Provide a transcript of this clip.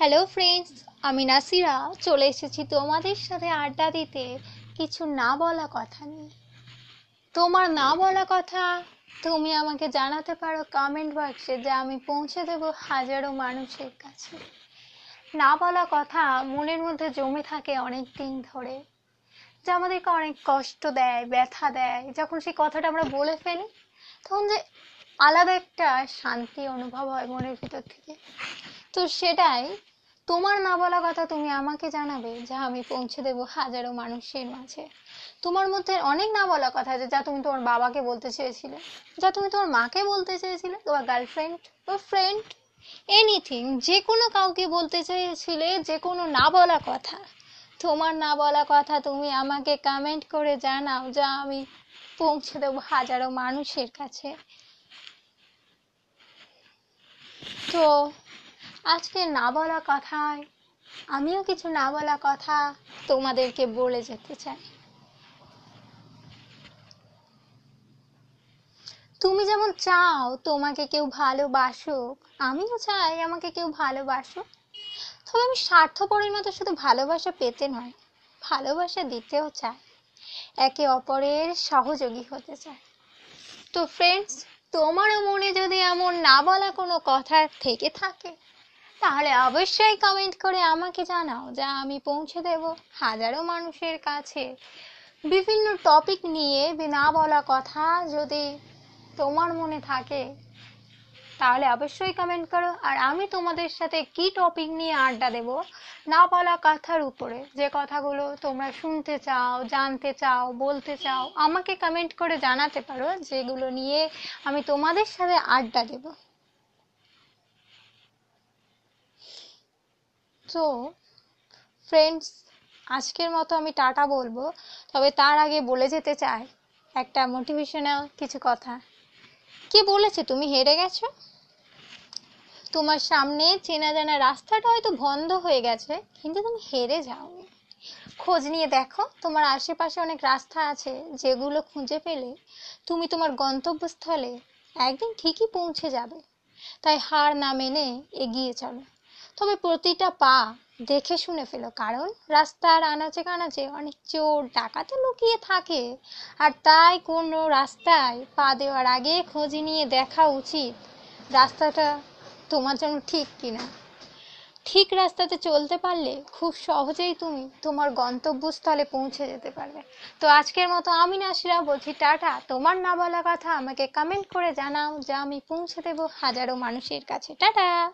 Hello friends আমি নাসিরা। চলে এসেছি তোমাদের সাথে আড্ডা দিতে। কিছু না বলা কথা নিয়ে। তোমার না বলা কথা তুমি আমাকে জানাতে পারো কমেন্ট বক্সে যে আমি পৌঁছে দেব হাজারো মানুষের কাছে। না বলা কথা মনের মধ্যে জমে থাকে অনেক দিন ধরে। যা আমাদেরকে অনেক কষ্ট দেয়, ব্যথা দেয়। যখন সেই কথাটা আমরা বলে ফেলি, তখন যে আলাদা একটা শান্তি অনুভব হয় মনের ভিতর থেকে। তো সেটাই তোমার না বলা কথা তুমি আমাকে জানাবে, যা আমি পৌঁছে দেব হাজারো মানুষের মাঝে। তোমার মধ্যে অনেক না বলা কথা আছে, যা তুমি তোমার বাবাকে বলতে চেয়েছিলে, যা তুমি তোমার মাকে বলতে চেয়েছিলে, তোমার গার্লফ্রেন্ড বা ফ্রেন্ড এনিথিং যে কোনো কাউকে বলতে চেয়েছিলে যে কোনো না বলা কথা। তোমার না বলা কথা তুমি আমাকে কমেন্ট করে জানাও, যা আমি পৌঁছে দেবো হাজারো মানুষের কাছে। তো আজকে না বলা কথায়, আমিও কিছু না বলা কথা তোমাদেরকে বলে যেতে চাই। তুমি যেমন চাও তোমাকে কেউ ভালোবাসুক, আমিও চাই আমাকে কেউ ভালোবাসুক। তবে আমি স্বার্থপরের মতো শুধু ভালোবাসা পেতে নয়, ভালোবাসা দিতেও চাই। একে অপরের সহযোগী হতে চাই। তো ফ্রেন্ডস তোমারও মনে যদি এমন না বলা কোনো কথা থেকে থাকে তাহলে অবশ্যই কমেন্ট করে আমাকে জানাও যা আমি পৌঁছে দেব হাজারো মানুষের কাছে। বিভিন্ন টপিক নিয়ে না বলা কথা যদি তোমার মনে থাকে, তাহলে অবশ্যই কমেন্ট করো। আর আমি তোমাদের সাথে কি টপিক নিয়ে আড্ডা দেব, না বলা কথার উপরে যে কথাগুলো তোমরা শুনতে চাও, জানতে চাও, বলতে চাও, আমাকে কমেন্ট করে জানাতে পারো, যেগুলো নিয়ে আমি তোমাদের সাথে আড্ডা দেব। তো ফ্রেন্ডস আজকের মতো আমি টাটা বলব। তবে তার আগে বলে যেতে চাই, একটা মোটিভেশনাল কিছু কথা। কে বলেছে? তুমি হেরে গেছো? তোমার সামনে চেনা জানা রাস্তাটা হয়তো বন্ধ হয়ে গেছে, কিন্তু তুমি হেরে যাওনি। খোঁজ নিয়ে দেখো, তোমার আশেপাশে অনেক রাস্তা আছে, যেগুলো খুঁজে পেলে তুমি তোমার গন্তব্যস্থলে একদিন ঠিকই পৌঁছে যাবে। তাই হার না মেনে এগিয়ে চলো। তবে প্রতিটা পা দেখে শুনে ফেলো, কারণ রাস্তার আনাচে কানাচে অনেক চোর ডাকাতে লুকিয়ে থাকে। আর তাই কোনো রাস্তায় পা দেওয়ার আগে খোঁজ নিয়ে দেখা উচিত রাস্তাটা তোমার জন্য ঠিক কিনা। ঠিক রাস্তাতে চলতে পারলে খুব সহজেই তুমি তোমার গন্তব্যস্থলে পৌঁছে যেতে পারবে। তো আজকের মতো আমি নাসিরা বলছি টাটা। তোমার না বলা কথা আমাকে কমেন্ট করে জানাও যা আমি পৌঁছে দেবো হাজারো মানুষের কাছে। টাটা!